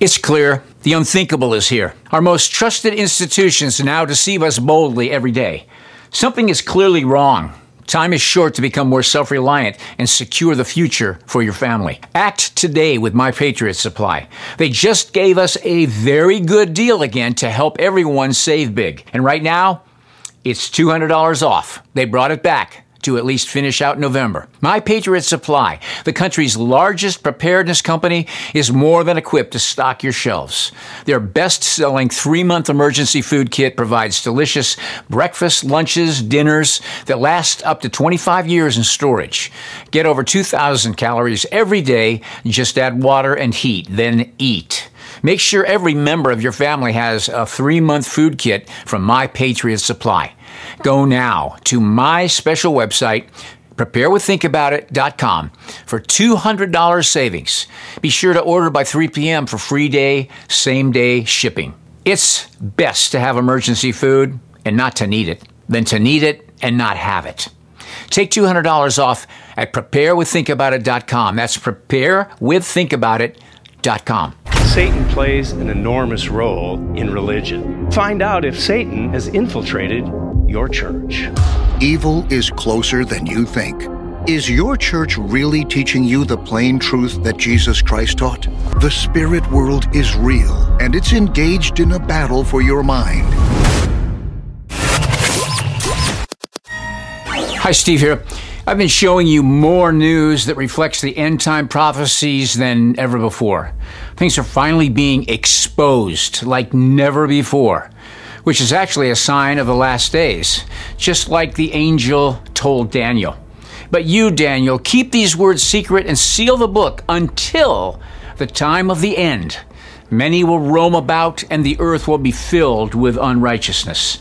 It's clear the unthinkable is here. Our most trusted institutions now deceive us boldly every day. Something is clearly wrong. Time is short to become more self reliant and secure the future for your family. Act today with My Patriot Supply. They just gave us a very good deal again to help everyone save big. And right now, it's $200 off. They brought it back to at least finish out November. My Patriot Supply, the country's largest preparedness company, is more than equipped to stock your shelves. Their best selling three month emergency food kit provides delicious breakfast, lunches, dinners that last up to 25 years in storage. Get over 2,000 calories every day. Just add water and heat, then eat. Make sure every member of your family has a three month food kit from My Patriot Supply. Go now to my special website, preparewiththinkaboutit.com for $200 savings. Be sure to order by 3 p.m. for free day, same day shipping. It's best to have emergency food and not to need it than to need it and not have it. Take $200 off at preparewiththinkaboutit.com. That's preparewiththinkaboutit.com. Satan plays an enormous role in religion. Find out if Satan has infiltrated your church. Evil is closer than you think. Is your church really teaching you the plain truth that Jesus Christ taught? The spirit world is real, and it's engaged in a battle for your mind. Hi, Steve here. I've been showing you more news that reflects the end time prophecies than ever before. Things are finally being exposed like never before, which is actually a sign of the last days, just like the angel told Daniel. But you, Daniel, keep these words secret and seal the book until the time of the end. Many will roam about, and the earth will be filled with unrighteousness.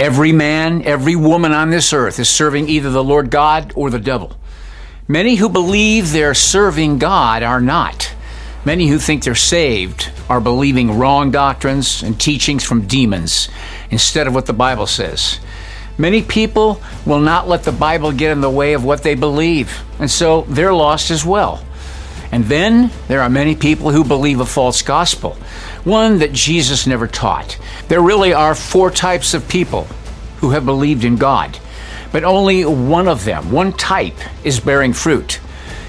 Every man, every woman on this earth is serving either the Lord God or the devil. Many who believe they're serving God are not. Many who think they're saved are believing wrong doctrines and teachings from demons instead of what the Bible says. Many people will not let the Bible get in the way of what they believe, and so they're lost as well. And then there are many people who believe a false gospel, one that Jesus never taught. There really are four types of people who have believed in God, but only one of them, one type, is bearing fruit.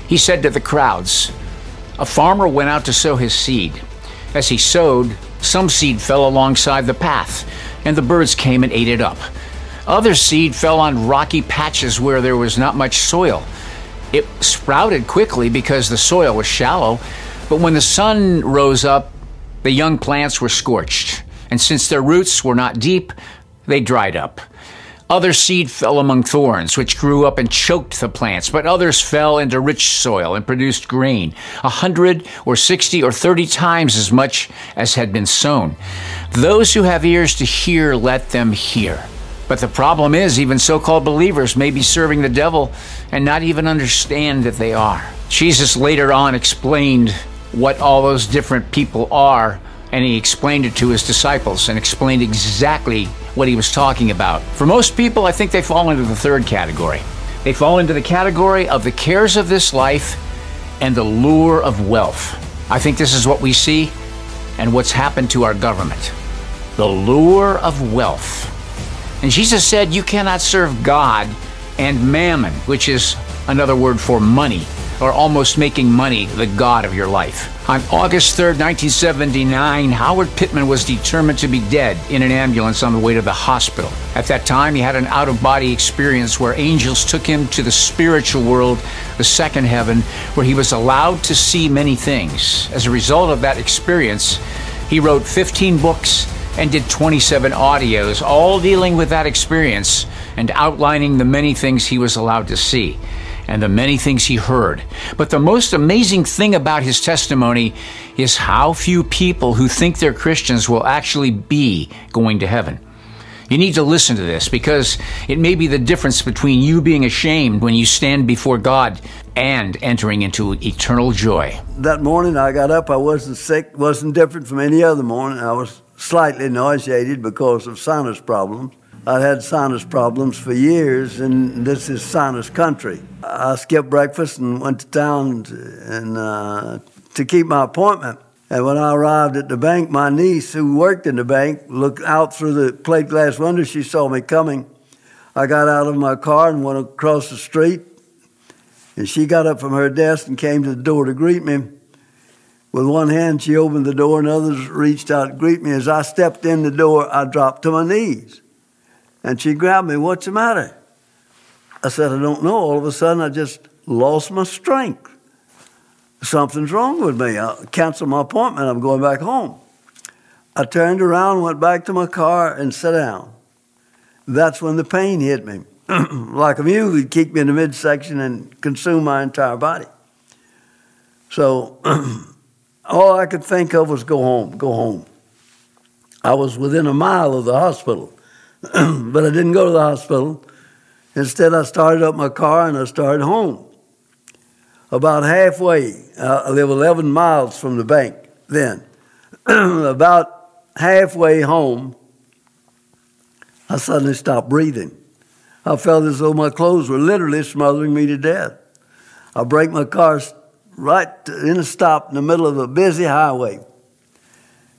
He said to the crowds, A farmer went out to sow his seed. As he sowed, some seed fell alongside the path, and the birds came and ate it up. Other seed fell on rocky patches where there was not much soil. It sprouted quickly because the soil was shallow, but when the sun rose up, the young plants were scorched, and since their roots were not deep, they dried up. Other seed fell among thorns, which grew up and choked the plants, but others fell into rich soil and produced grain, a hundred or sixty or thirty times as much as had been sown. Those who have ears to hear, let them hear. But the problem is, even so called believers may be serving the devil and not even understand that they are. Jesus later on explained what all those different people are, and he explained it to his disciples and explained exactly what he was talking about. For most people, I think they fall into the third category. They fall into the category of the cares of this life and the lure of wealth. I think this is what we see and what's happened to our government. The lure of wealth. And Jesus said, You cannot serve God and mammon, which is another word for money, or almost making money the God of your life. On August 3rd, 1979, Howard Pittman was determined to be dead in an ambulance on the way to the hospital. At that time, he had an out of body experience where angels took him to the spiritual world, the second heaven, where he was allowed to see many things. As a result of that experience, he wrote 15 books and did 27 audios, all dealing with that experience and outlining the many things he was allowed to see and the many things he heard. But the most amazing thing about his testimony is how few people who think they're Christians will actually be going to heaven. You need to listen to this because it may be the difference between you being ashamed when you stand before God and entering into eternal joy. That morning I got up, I wasn't sick, wasn't different from any other morning. I was slightly nauseated because of sinus problems. I'd had sinus problems for years, and this is sinus country. I skipped breakfast and went to town to, and uh, to keep my appointment. And when I arrived at the bank, my niece, who worked in the bank, looked out through the plate glass window. She saw me coming. I got out of my car and went across the street. And she got up from her desk and came to the door to greet me. With one hand, she opened the door, and others reached out to greet me. As I stepped in the door, I dropped to my knees. And she grabbed me. What's the matter? I said, I don't know. All of a sudden, I just lost my strength. Something's wrong with me. I canceled my appointment. I'm going back home. I turned around, went back to my car, and sat down. That's when the pain hit me. like a mule, it'd kick me in the midsection and consume my entire body. So all I could think of was go home, go home. I was within a mile of the hospital, but I didn't go to the hospital. Instead, I started up my car and I started home. About halfway, uh, I live 11 miles from the bank then. About halfway home, I suddenly stopped breathing. I felt as though my clothes were literally smothering me to death. I braked my car right in a stop in the middle of a busy highway.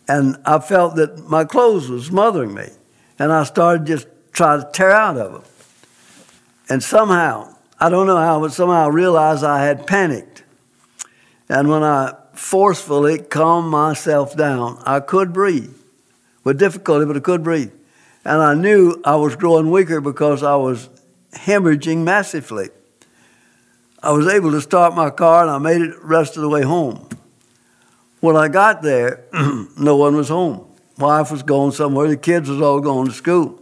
And I felt that my clothes were smothering me. And I started just trying to tear out of them. And somehow, I don't know how, but somehow I realized I had panicked. And when I forcefully calmed myself down, I could breathe with difficulty, but I could breathe. And I knew I was growing weaker because I was hemorrhaging massively. I was able to start my car and I made it the rest of the way home. When I got there, no one was home. Wife was going somewhere, the kids was all going to school.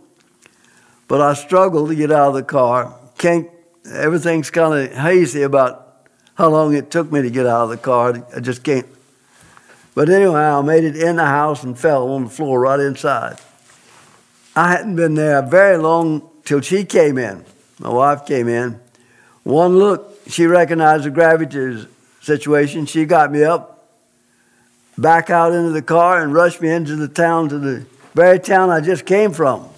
But I struggled to get out of the car. Can't, everything's kind of hazy about how long it took me to get out of the car. I just can't. But anyway, I made it in the house and fell on the floor right inside. I hadn't been there very long till she came in. My wife came in. One look, she recognized the gravity situation. She got me up, back out into the car, and rushed me into the town, to the very town I just came from.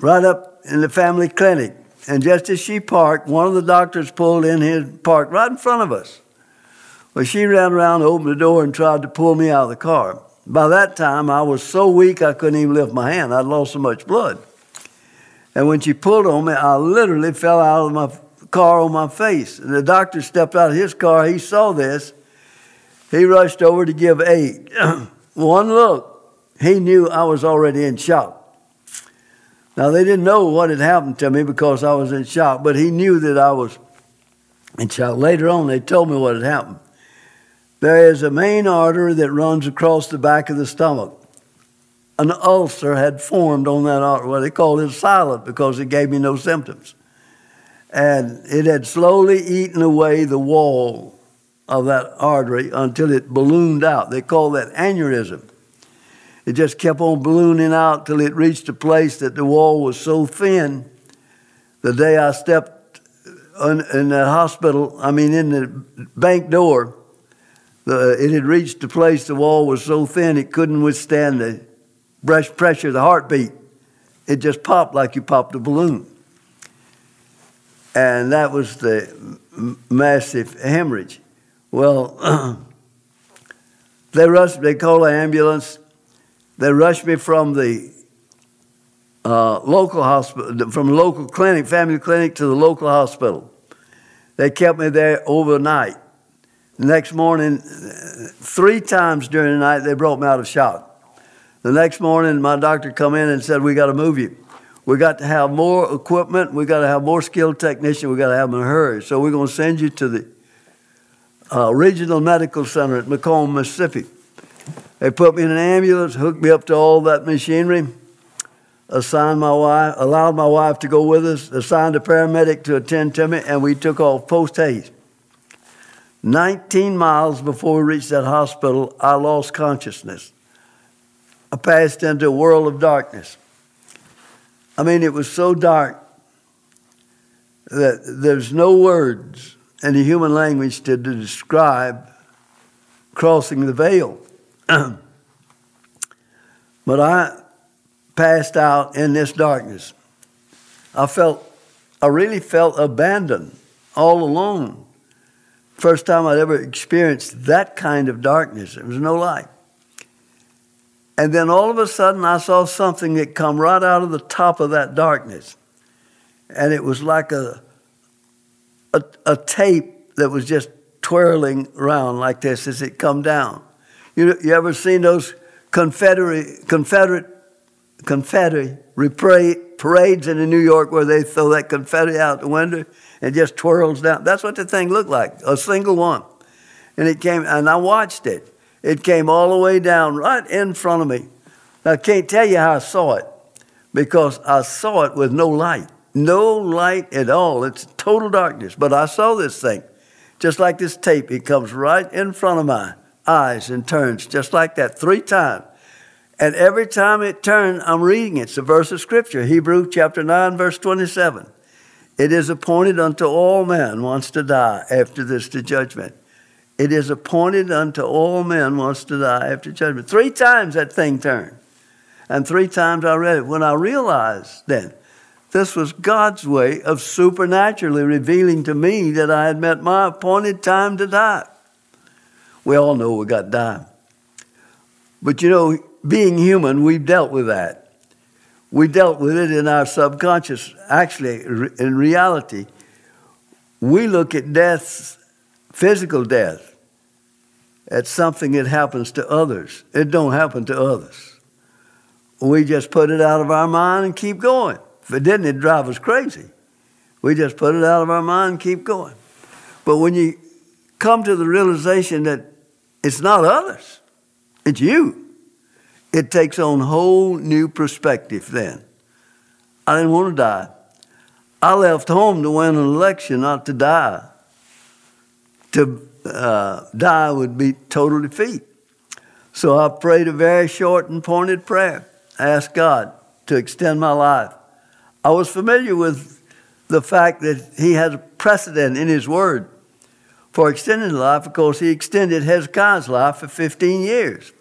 Right up in the family clinic. And just as she parked, one of the doctors pulled in his parked right in front of us. Well, she ran around, opened the door, and tried to pull me out of the car. By that time, I was so weak I couldn't even lift my hand. I'd lost so much blood. And when she pulled on me, I literally fell out of my car on my face. And the doctor stepped out of his car. He saw this. He rushed over to give aid. One look, he knew I was already in shock. Now, they didn't know what had happened to me because I was in shock, but he knew that I was in shock. Later on, they told me what had happened. There is a main artery that runs across the back of the stomach. An ulcer had formed on that artery. Well, they called it silent because it gave me no symptoms. And it had slowly eaten away the wall of that artery until it ballooned out. They call that aneurysm. It just kept on ballooning out till it reached a place that the wall was so thin. The day I stepped in, that hospital, I mean, in the bank door, the, it had reached a place the wall was so thin it couldn't withstand the pressure, the heartbeat. It just popped like you popped a balloon. And that was the massive hemorrhage. Well, they rushed, they called an ambulance. They rushed me from the uh, local hospital, from local clinic, family clinic, to the local hospital. They kept me there overnight. The next morning, three times during the night, they brought me out of shock. The next morning, my doctor come in and said, "We got to move you. We got to have more equipment. We got to have more skilled technicians. We got to have them in a hurry. So we're going to send you to the uh, Regional Medical Center at McComb, Mississippi." They put me in an ambulance, hooked me up to all that machinery, assigned my wife, allowed my wife to go with us, assigned a paramedic to attend to me, and we took off post haste. 19 miles before we reached that hospital, I lost consciousness. I passed into a world of darkness. I mean, it was so dark that there's no words the human language to describe crossing the veil. but I passed out in this darkness. I felt, I really felt abandoned, all alone First time I'd ever experienced that kind of darkness. There was no light. And then all of a sudden, I saw something that come right out of the top of that darkness. And it was like a, a, a tape that was just twirling around like this as it come down. You, you ever seen those Confederate, Confederate, Confederate parades in New York where they throw that confetti out the window and just twirls down? That's what the thing looked like, a single one. And it came, and I watched it. It came all the way down right in front of me. I can't tell you how I saw it because I saw it with no light. No light at all. It's total darkness. But I saw this thing just like this tape. It comes right in front of my eyes and turns just like that three times. And every time it turns, I'm reading it. It's a verse of Scripture, Hebrew chapter 9, verse 27. It is appointed unto all men once to die, after this to judgment. It is appointed unto all men once to die after judgment. Three times that thing turned. And three times I read it. When I realized then this was God's way of supernaturally revealing to me that I had met my appointed time to die. We all know we got die. But you know, being human, we've dealt with that. We dealt with it in our subconscious. Actually, in reality, we look at death, physical death, as something that happens to others. It don't happen to others. We just put it out of our mind and keep going. If it didn't, it'd drive us crazy. We just put it out of our mind and keep going. But when you come to the realization that it's not others, it's you, it takes on a whole new perspective then. I didn't want to die. I left home to win an election, not to die. To uh, die would be total defeat. So I prayed a very short and pointed prayer. I asked God to extend my life. I was familiar with the fact that he had a precedent in his word for extending life because he extended Hezekiah's life for 15 years.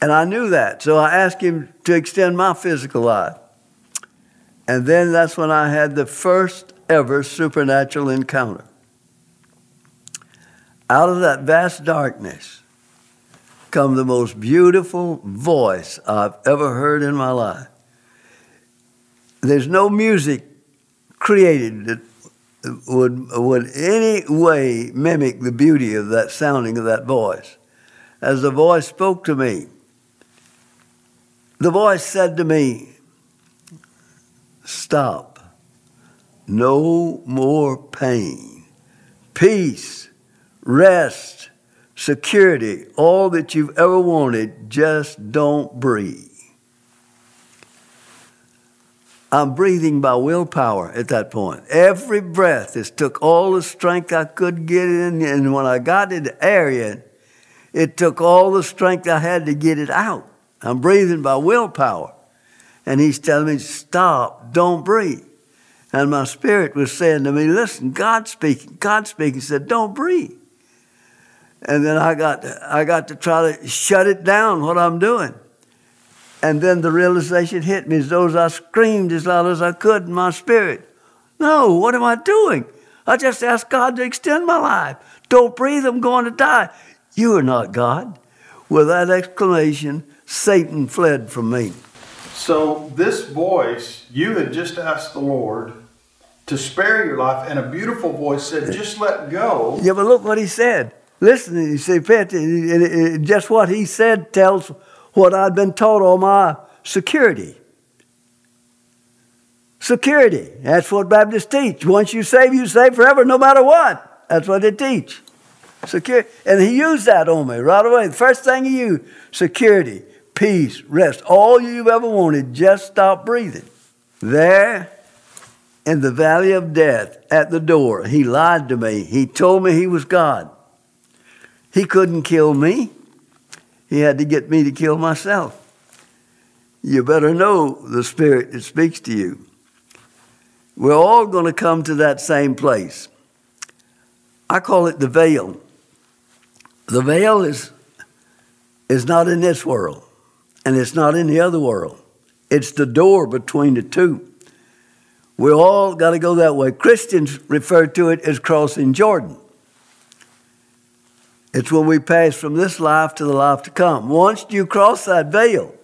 And I knew that. So I asked him to extend my physical life. And then that's when I had the first ever supernatural encounter. Out of that vast darkness come the most beautiful voice I've ever heard in my life there's no music created that would would any way mimic the beauty of that sounding of that voice. As the voice spoke to me, the voice said to me, Stop. No more pain. Peace, rest, security, all that you've ever wanted, just don't breathe. I'm breathing by willpower at that point. Every breath has took all the strength I could get in, and when I got it air it took all the strength I had to get it out. I'm breathing by willpower. And he's telling me, stop, don't breathe. And my spirit was saying to me, listen, God speaking, God speaking, said, don't breathe. And then I got I got to try to shut it down, what I'm doing. And then the realization hit me as though I screamed as loud as I could in my spirit. No, what am I doing? I just asked God to extend my life. Don't breathe, I'm going to die. You are not God. With that exclamation, Satan fled from me. So, this voice, you had just asked the Lord to spare your life, and a beautiful voice said, Just let go. Yeah, but look what he said. Listen, you see, just what he said tells what I'd been taught all my security. Security. That's what Baptists teach. Once you save, you save forever, no matter what. That's what they teach. Security. And he used that on me right away. The first thing he used security, peace, rest. All you've ever wanted, just stop breathing. There in the valley of death at the door, he lied to me. He told me he was God. He couldn't kill me. He had to get me to kill myself. You better know the Spirit that speaks to you. We're all going to come to that same place. I call it the veil. The veil is, is not in this world, and it's not in the other world. It's the door between the two. We all got to go that way. Christians refer to it as crossing Jordan. It's when we pass from this life to the life to come. Once you cross that veil,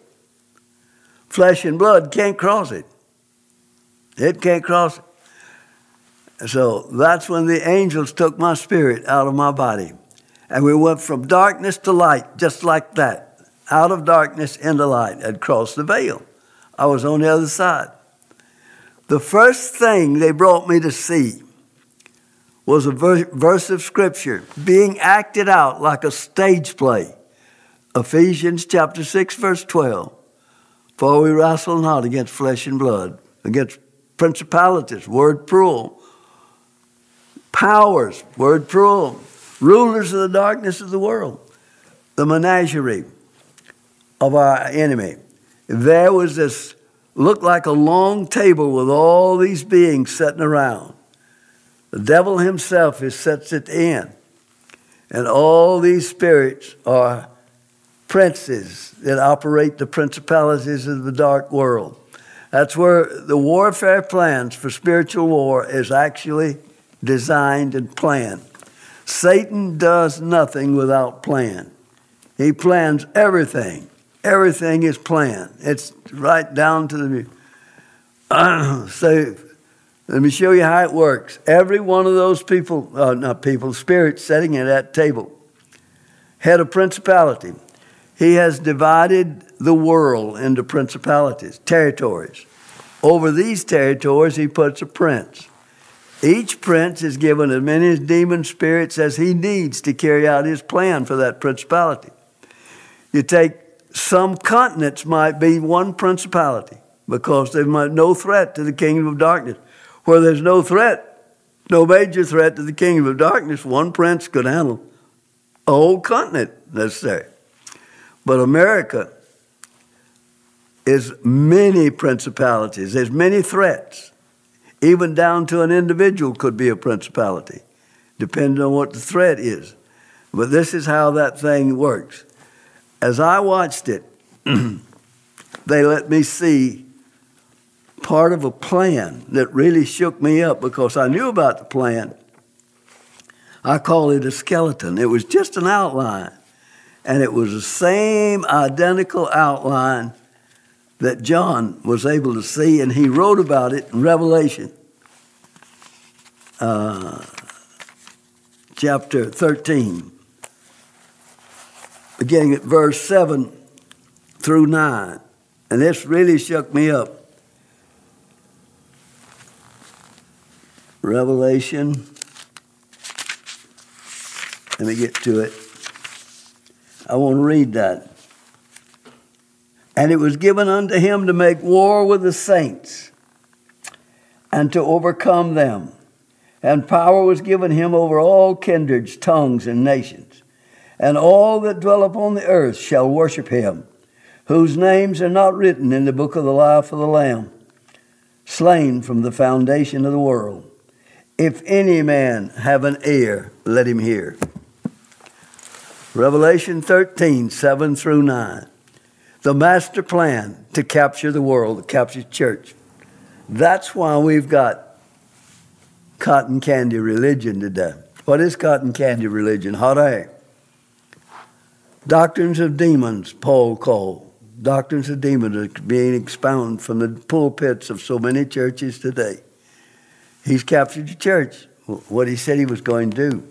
flesh and blood can't cross it. It can't cross it. So that's when the angels took my spirit out of my body. And we went from darkness to light, just like that. Out of darkness into light. I'd crossed the veil. I was on the other side. The first thing they brought me to see was a verse of Scripture being acted out like a stage play. Ephesians chapter 6, verse 12. For we wrestle not against flesh and blood, against principalities, word plural, powers, word plural, rulers of the darkness of the world, the menagerie of our enemy. There was this, looked like a long table with all these beings sitting around. The devil himself is sets it in. And all these spirits are princes that operate the principalities of the dark world. That's where the warfare plans for spiritual war is actually designed and planned. Satan does nothing without plan. He plans everything. Everything is planned. It's right down to the. So let me show you how it works. Every one of those people, uh, not people, spirits sitting at that table, had a principality. He has divided the world into principalities, territories. Over these territories, he puts a prince. Each prince is given as many demon spirits as he needs to carry out his plan for that principality. You take some continents might be one principality because there's no threat to the kingdom of darkness where there's no threat, no major threat to the kingdom of darkness, one prince could handle a whole continent, let's say. But America is many principalities, there's many threats. Even down to an individual could be a principality, depending on what the threat is. But this is how that thing works. As I watched it, they let me see part of a plan that really shook me up because I knew about the plan. I call it a skeleton. It was just an outline, and it was the same identical outline that John was able to see, and he wrote about it in Revelation uh, chapter 13, beginning at verse 7 through 9. And this really shook me up. Revelation. Let me get to it. I want to read that. And it was given unto him to make war with the saints and to overcome them. And power was given him over all kindreds, tongues, and nations. And all that dwell upon the earth shall worship him, whose names are not written in the book of the life of the Lamb, slain from the foundation of the world. If any man have an ear, let him hear. Revelation 13, 7 through 9. The master plan to capture the world, to capture church. That's why we've got cotton candy religion today. What is cotton candy religion? Hot air. Doctrines of demons, Paul called. Doctrines of demons are being expounded from the pulpits of so many churches today. He's captured the church, what he said he was going to do.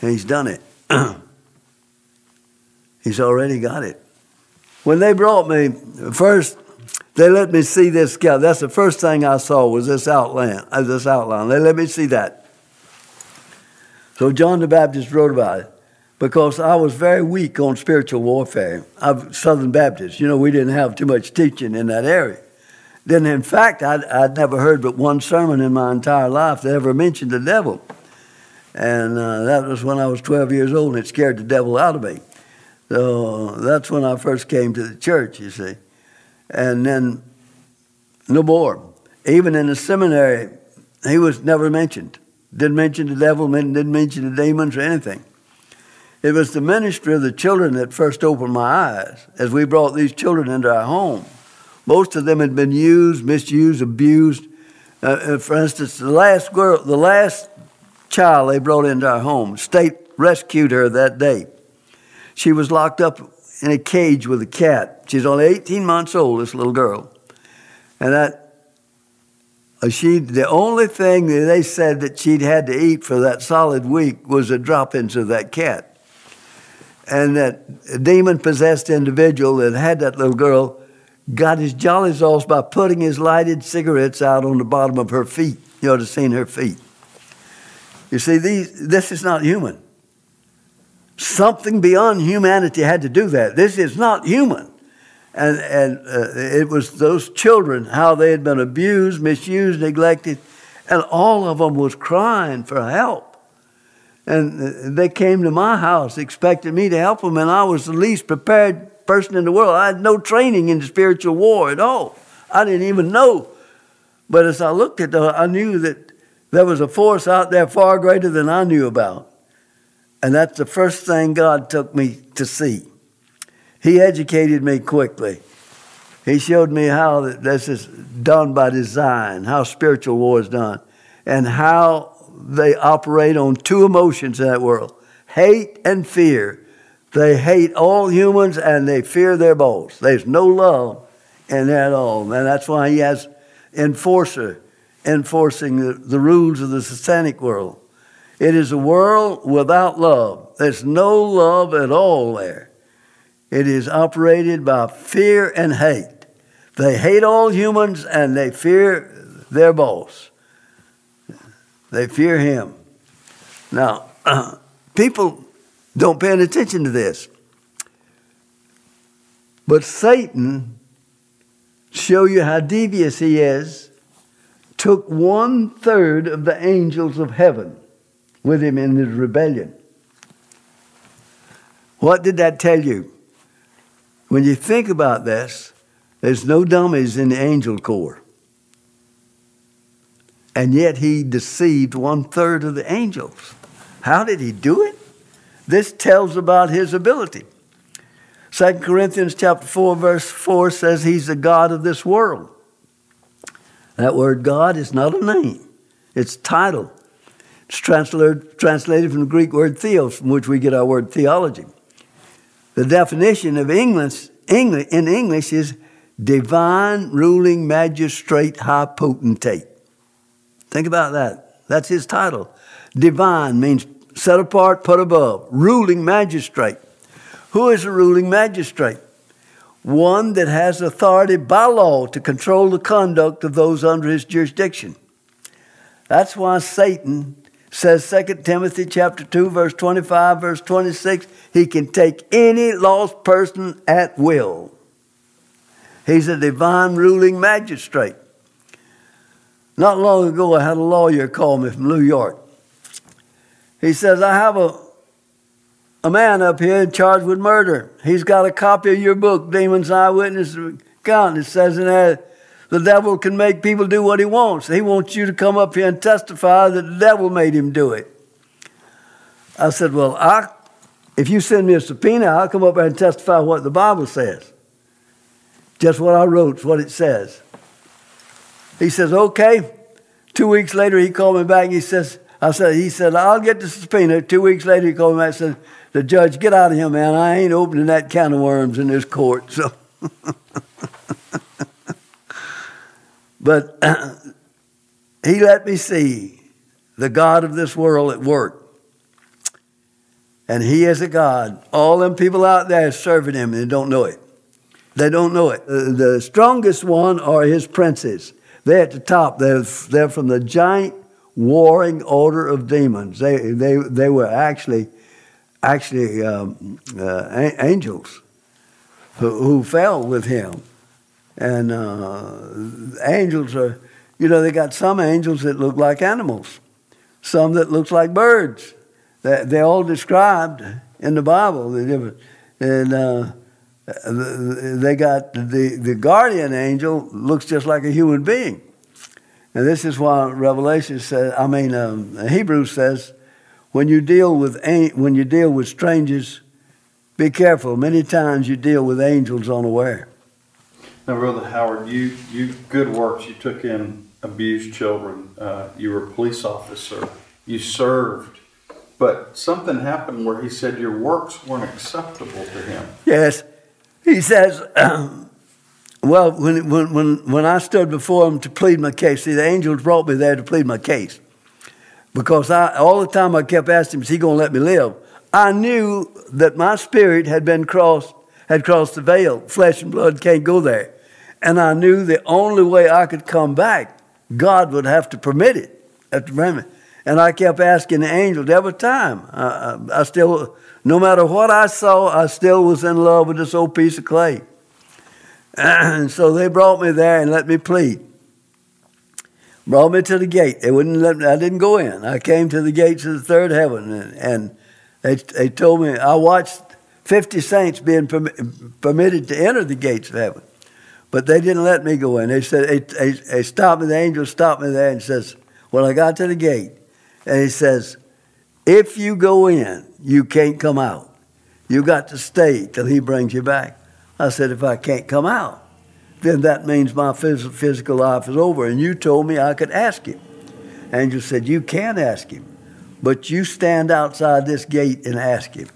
And he's done it. he's already got it. When they brought me, first, they let me see this guy. That's the first thing I saw was this outline. Uh, this outline. They let me see that. So John the Baptist wrote about it because I was very weak on spiritual warfare. I'm Southern Baptist. You know, we didn't have too much teaching in that area. Then, in fact, I'd, I'd never heard but one sermon in my entire life that ever mentioned the devil. And uh, that was when I was 12 years old, and it scared the devil out of me. So that's when I first came to the church, you see. And then no more. Even in the seminary, he was never mentioned. Didn't mention the devil, didn't mention the demons or anything. It was the ministry of the children that first opened my eyes as we brought these children into our home. Most of them had been used, misused, abused. Uh, uh, for instance, the last girl, the last child they brought into our home, state rescued her that day. She was locked up in a cage with a cat. She's only 18 months old, this little girl. And that uh, she the only thing that they said that she'd had to eat for that solid week was the droppings of that cat. And that demon possessed individual that had that little girl got his jollies off by putting his lighted cigarettes out on the bottom of her feet. You ought to have seen her feet. You see, these, this is not human. Something beyond humanity had to do that. This is not human. And, and uh, it was those children, how they had been abused, misused, neglected, and all of them was crying for help. And uh, they came to my house expecting me to help them, and I was the least prepared person in the world. I had no training in the spiritual war at all. I didn't even know. But as I looked at them, I knew that there was a force out there far greater than I knew about. And that's the first thing God took me to see. He educated me quickly. He showed me how this is done by design, how spiritual war is done, and how they operate on two emotions in that world hate and fear. They hate all humans and they fear their boss. There's no love in that at all. And that's why he has enforcer enforcing the, the rules of the satanic world. It is a world without love. There's no love at all there. It is operated by fear and hate. They hate all humans and they fear their boss. They fear him. Now, people don't pay attention to this. But Satan, show you how devious he is, took one third of the angels of heaven with him in his rebellion. What did that tell you? When you think about this, there's no dummies in the angel corps. And yet he deceived one third of the angels. How did he do it? This tells about his ability. 2 Corinthians chapter 4, verse 4 says he's the God of this world. That word God is not a name, it's title. It's translated, translated from the Greek word theos, from which we get our word theology. The definition of English, English in English is divine ruling magistrate high potentate. Think about that. That's his title. Divine means set apart, put above. Ruling magistrate. Who is a ruling magistrate? One that has authority by law to control the conduct of those under his jurisdiction. That's why Satan says 2 Timothy chapter 2 verse 25 verse 26 he can take any lost person at will. He's a divine ruling magistrate. Not long ago I had a lawyer call me from New York. He says I have a a man up here charged with murder. He's got a copy of your book, Demons Eyewitness Account. It says in there the devil can make people do what he wants. He wants you to come up here and testify that the devil made him do it. I said, Well, I, if you send me a subpoena, I'll come up here and testify what the Bible says. Just what I wrote, what it says. He says, Okay. Two weeks later, he called me back. He says, I said, he said, I'll get the subpoena. Two weeks later, he called me and said, the judge, get out of here, man. I ain't opening that can of worms in this court. So But he let me see the God of this world at work. And he is a God. All them people out there serving him and they don't know it. They don't know it. The strongest one are his princes. They're at the top. They're, they're from the giant warring order of demons. They, they, they were actually, actually um, uh, angels who, who fell with him. And uh, angels are, you know, they got some angels that look like animals, some that looks like birds. They, they're all described in the Bible. And uh, they got the, the guardian angel looks just like a human being. And this is why Revelation says, I mean, um, Hebrews says, when you deal with when you deal with strangers, be careful. Many times you deal with angels unaware. Now, Brother Howard, you, you good works. You took in abused children. Uh, you were a police officer. You served but something happened where he said your works weren't acceptable to him. Yes. He says, well, when, when, when, when I stood before him to plead my case, see, the angels brought me there to plead my case. Because I, all the time I kept asking him, is he going to let me live? I knew that my spirit had been crossed, had crossed the veil. Flesh and blood can't go there. And I knew the only way I could come back, God would have to permit it. At the moment. And I kept asking the angels every time. I, I, I still, no matter what I saw, I still was in love with this old piece of clay. And so they brought me there and let me plead. Brought me to the gate. They wouldn't let me, I didn't go in. I came to the gates of the third heaven and, and they, they told me, I watched 50 saints being permitted to enter the gates of heaven. But they didn't let me go in. They said, they, they, they stopped me, the angel stopped me there and says, Well, I got to the gate. And he says, If you go in, you can't come out. You got to stay till he brings you back. I said, If I can't come out, then that means my physical life is over. And you told me I could ask him. Angel said, You can ask him. But you stand outside this gate and ask him.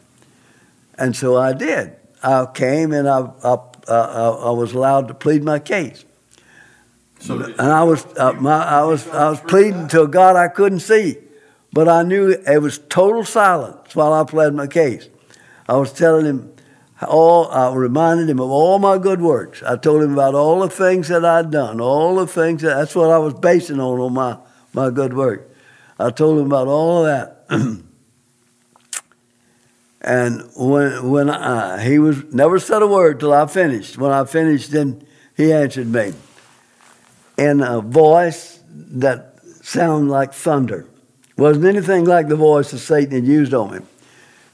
And so I did. I came and I, I, I, I was allowed to plead my case. So and I was, uh, my, I was, I was pleading to a God I couldn't see, but I knew it was total silence while I pled my case. I was telling him all, I reminded him of all my good works. I told him about all the things that I'd done, all the things that, that's what I was basing on, on my, my good work. I told him about all of that. and when, when I, he was never said a word till I finished. When I finished, then he answered me in a voice that sounded like thunder. Wasn't anything like the voice that Satan had used on him.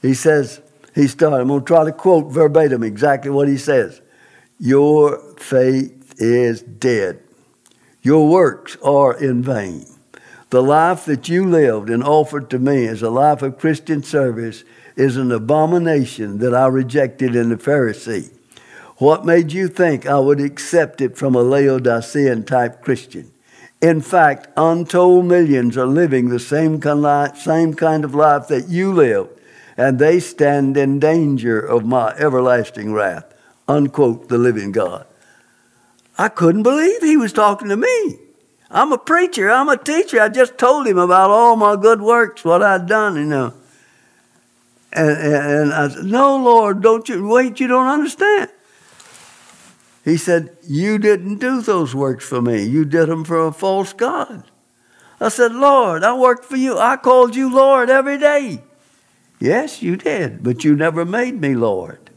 He says, he started, I'm going to try to quote verbatim exactly what he says. Your faith is dead. Your works are in vain. The life that you lived and offered to me as a life of Christian service is an abomination that I rejected in the Pharisee. What made you think I would accept it from a Laodicean type Christian? In fact, untold millions are living the same kind of life that you lived, and they stand in danger of my everlasting wrath. Unquote, the living God. I couldn't believe he was talking to me. I'm a preacher. I'm a teacher. I just told him about all my good works, what I'd done, you know. And, and, and I said, No, Lord, don't you wait, you don't understand. He said, You didn't do those works for me. You did them for a false God. I said, Lord, I worked for you. I called you Lord every day. Yes, you did, but you never made me Lord.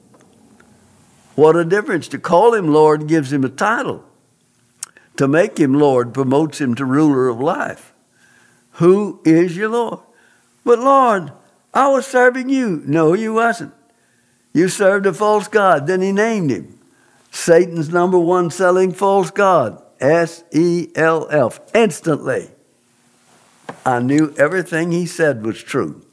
What a difference. To call him Lord gives him a title. To make him Lord promotes him to ruler of life. Who is your Lord? But Lord, I was serving you. No, you wasn't. You served a false God. Then he named him. Satan's number one selling false God. S E L F. Instantly. I knew everything he said was true.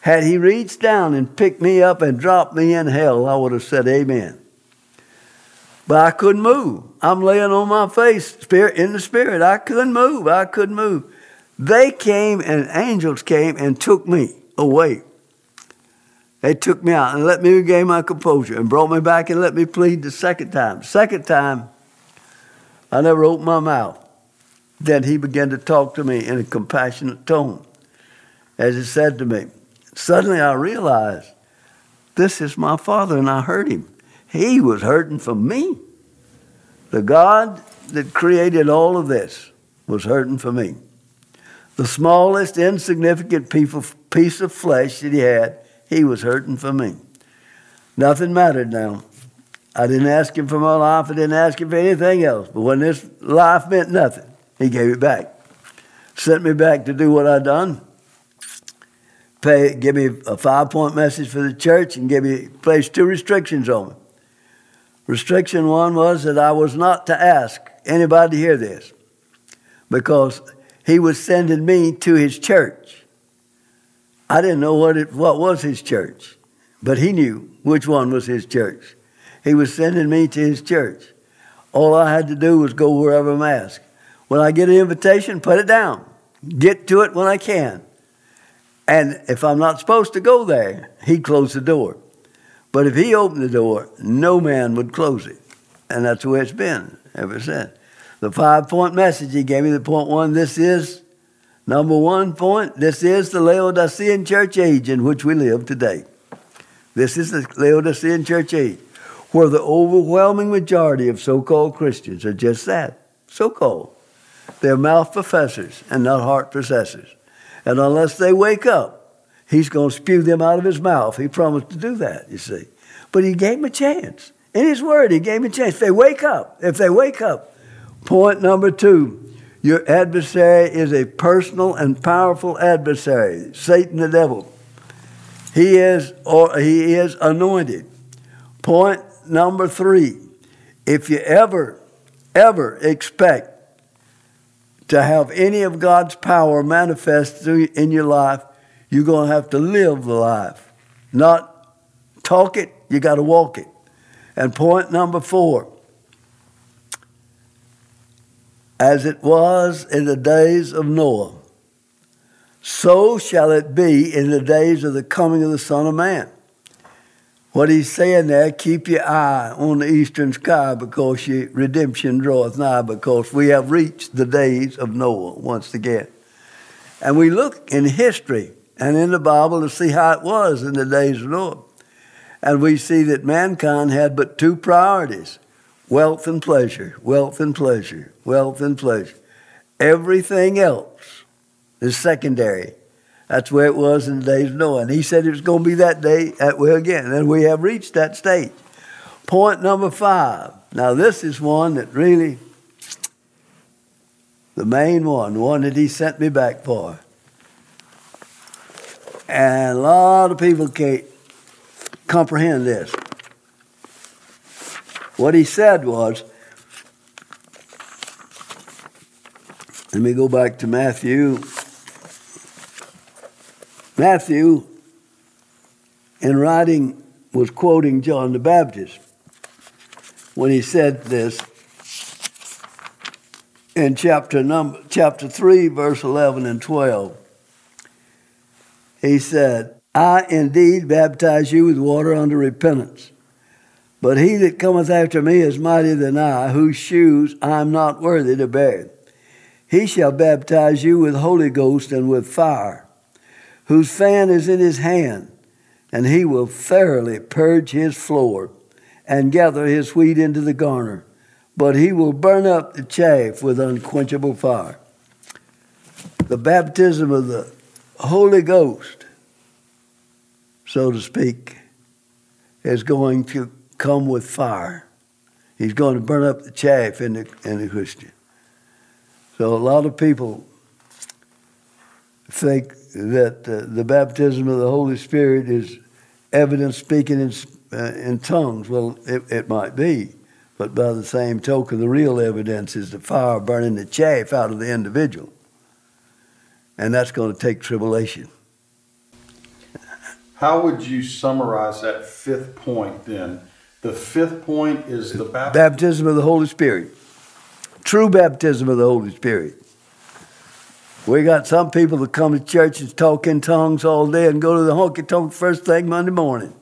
Had he reached down and picked me up and dropped me in hell, I would have said amen. But I couldn't move. I'm laying on my face, spirit in the spirit. I couldn't move. I couldn't move. They came and angels came and took me away. They took me out and let me regain my composure and brought me back and let me plead the second time. Second time, I never opened my mouth. Then he began to talk to me in a compassionate tone. As he said to me, suddenly I realized this is my father, and I hurt him. He was hurting for me. The God that created all of this was hurting for me. The smallest, insignificant piece of flesh that he had, he was hurting for me. Nothing mattered now. I didn't ask him for my life. I didn't ask him for anything else. But when this life meant nothing, he gave it back. Sent me back to do what I'd done pay, give me a five point message for the church and give me place two restrictions on me. Restriction one was that I was not to ask anybody to hear this because he was sending me to his church. I didn't know what it what was his church, but he knew which one was his church. He was sending me to his church. All I had to do was go wherever I'm asked. When I get an invitation, put it down. Get to it when I can. And if I'm not supposed to go there, he'd close the door. But if he opened the door, no man would close it. And that's the way it's been ever since. The five point message he gave me, the point one, this is number one point, this is the Laodicean church age in which we live today. This is the Laodicean church age, where the overwhelming majority of so called Christians are just that so called. They're mouth professors and not heart possessors. And unless they wake up, he's going to spew them out of his mouth. He promised to do that, you see. But he gave them a chance. In his word, he gave them a chance. If they wake up, if they wake up. Point number two your adversary is a personal and powerful adversary, Satan the devil. He is or he is anointed. Point number three. If you ever, ever expect to have any of God's power manifest in your life, you're going to have to live the life. Not talk it, you got to walk it. And point number four as it was in the days of Noah, so shall it be in the days of the coming of the Son of Man. What he's saying there, keep your eye on the eastern sky because your redemption draweth nigh, because we have reached the days of Noah once again. And we look in history and in the Bible to see how it was in the days of Noah. And we see that mankind had but two priorities wealth and pleasure, wealth and pleasure, wealth and pleasure. Everything else is secondary. That's where it was in the days of Noah. And he said it was going to be that day, that way again. And we have reached that stage. Point number five. Now, this is one that really, the main one, one that he sent me back for. And a lot of people can't comprehend this. What he said was, let me go back to Matthew Matthew, in writing, was quoting John the Baptist when he said this in chapter number chapter 3 verse 11 and 12 he said i indeed baptize you with water unto repentance but he that cometh after me is mightier than i whose shoes i am not worthy to bear. He shall baptize you with holy ghost and with fire whose fan is in his hand, and he will thoroughly purge his floor and gather his wheat into the garner, but he will burn up the chaff with unquenchable fire. The baptism of the Holy Ghost, so to speak, is going to come with fire. He's going to burn up the chaff in the, in the Christian. So a lot of people think that uh, the baptism of the Holy Spirit is evidence speaking in, uh, in tongues. Well, it, it might be, but by the same token, the real evidence is the fire burning the chaff out of the individual. And that's going to take tribulation. How would you summarize that fifth point then? The fifth point is the baptism, baptism of the Holy Spirit. True baptism of the Holy Spirit. We got some people that come to church and talk in tongues all day and go to the honky tonk first thing Monday morning.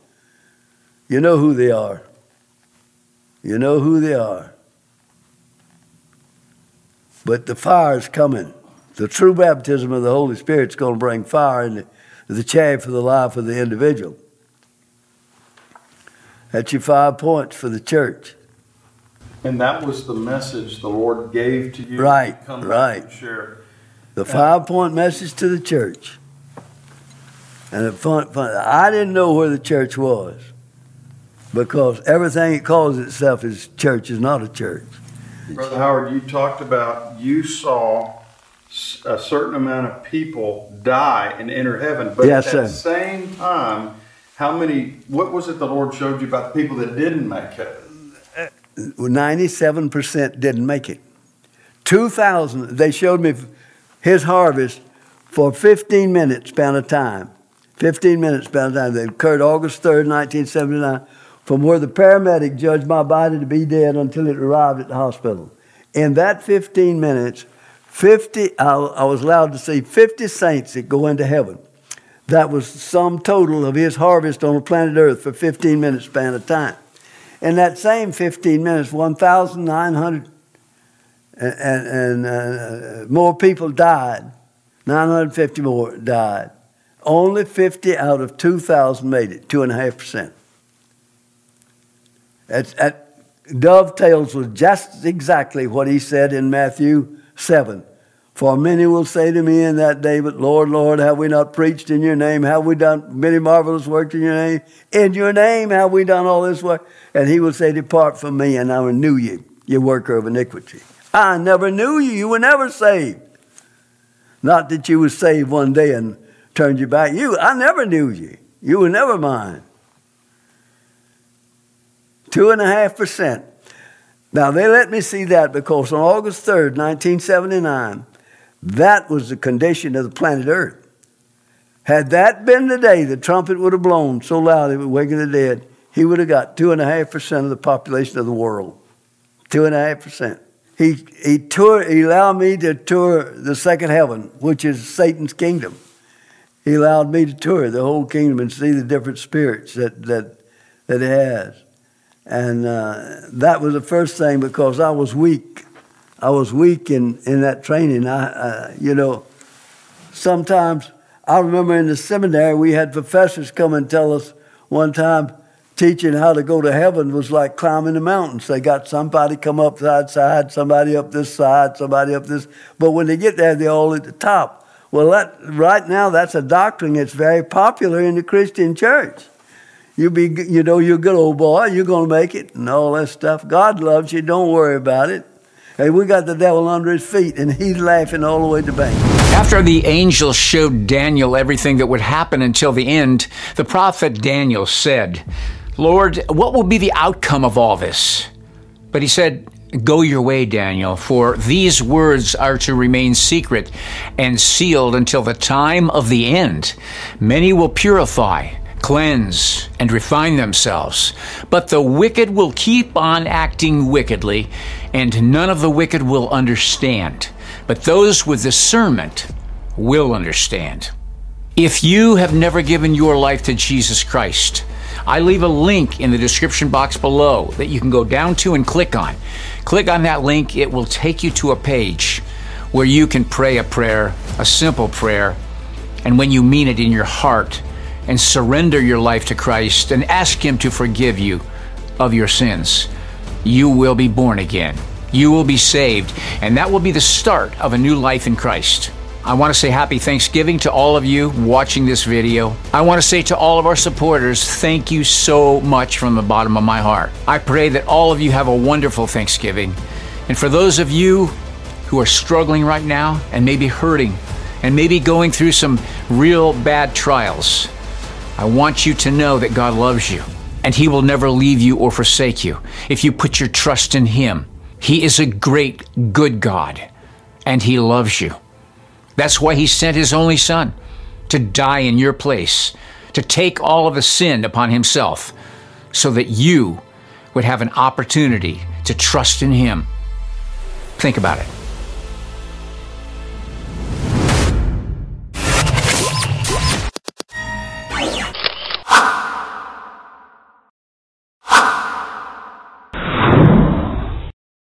You know who they are. You know who they are. But the fire is coming. The true baptism of the Holy Spirit is going to bring fire in the, chaff of the life of the individual. That's your five points for the church. And that was the message the Lord gave to you. Right, to right. share. The five point message to the church. And it fun, fun, I didn't know where the church was because everything it calls itself is church is not a church. Brother Howard, you talked about you saw a certain amount of people die and enter heaven, but yes, at the same time, how many? What was it the Lord showed you about the people that didn't make heaven? Ninety-seven percent didn't make it. Two thousand. They showed me his harvest for 15 minutes span of time. 15 minutes span of time. They occurred August 3rd, 1979, from where the paramedic judged my body to be dead until it arrived at the hospital. In that 15 minutes, 50, I, I was allowed to see 50 saints that go into heaven. That was the sum total of his harvest on the planet Earth for 15 minutes span of time. In that same 15 minutes, 1,900 and, and, uh, more people died. 950 more died. Only 50 out of 2,000 made it, 2.5%. That dovetails with just exactly what he said in Matthew 7. For many will say to me in that day, But Lord, Lord, have we not preached in your name? Have we done many marvelous works in your name? In your name have we done all this work? And he will say, Depart from me, and I knew you, you worker of iniquity. I never knew you. You were never saved. Not that you were saved one day and turned your back. You, I never knew you. You were never mine. Two and a half percent. Now they let me see that because on August 3rd, 1979, that was the condition of the planet Earth. Had that been the day the trumpet would have blown so loud it would wake the dead, he would have got 2.5% of the population of the world. 2.5% he, he, tour, he allowed me to tour the second heaven, which is Satan's kingdom. He allowed me to tour the whole kingdom and see the different spirits that, that, that it has. And uh, that was the first thing because I was weak. I was weak in, in that training. I, uh, you know, sometimes I remember in the seminary we had professors come and tell us one time, teaching how to go to heaven was like climbing the mountains. They got somebody come up that side, somebody up this side, somebody up this. But when they get there, they're all at the top. Well, that, right now, that's a doctrine that's very popular in the Christian church. You be, you know, you're a good old boy. You're to make it, and all that stuff. God loves you. Don't worry about it. Hey, we got the devil under his feet, and he's laughing all the way to bank. After the angel showed Daniel everything that would happen until the end, the prophet Daniel said, Lord, what will be the outcome of all this? But he said, Go your way, Daniel, for these words are to remain secret and sealed until the time of the end. Many will purify, cleanse, and refine themselves, but the wicked will keep on acting wickedly, and none of the wicked will understand. But those with discernment will understand. If you have never given your life to Jesus Christ, I leave a link in the description box below that you can go down to and click on. Click on that link, it will take you to a page where you can pray a prayer, a simple prayer, and when you mean it in your heart and surrender your life to Christ and ask Him to forgive you of your sins, you will be born again. You will be saved, and that will be the start of a new life in Christ. I want to say happy Thanksgiving to all of you watching this video. I want to say to all of our supporters, thank you so much from the bottom of my heart. I pray that all of you have a wonderful Thanksgiving. And for those of you who are struggling right now and maybe hurting and maybe going through some real bad trials, I want you to know that God loves you and He will never leave you or forsake you if you put your trust in Him. He is a great, good God and He loves you. That's why he sent his only son to die in your place, to take all of the sin upon himself, so that you would have an opportunity to trust in him. Think about it.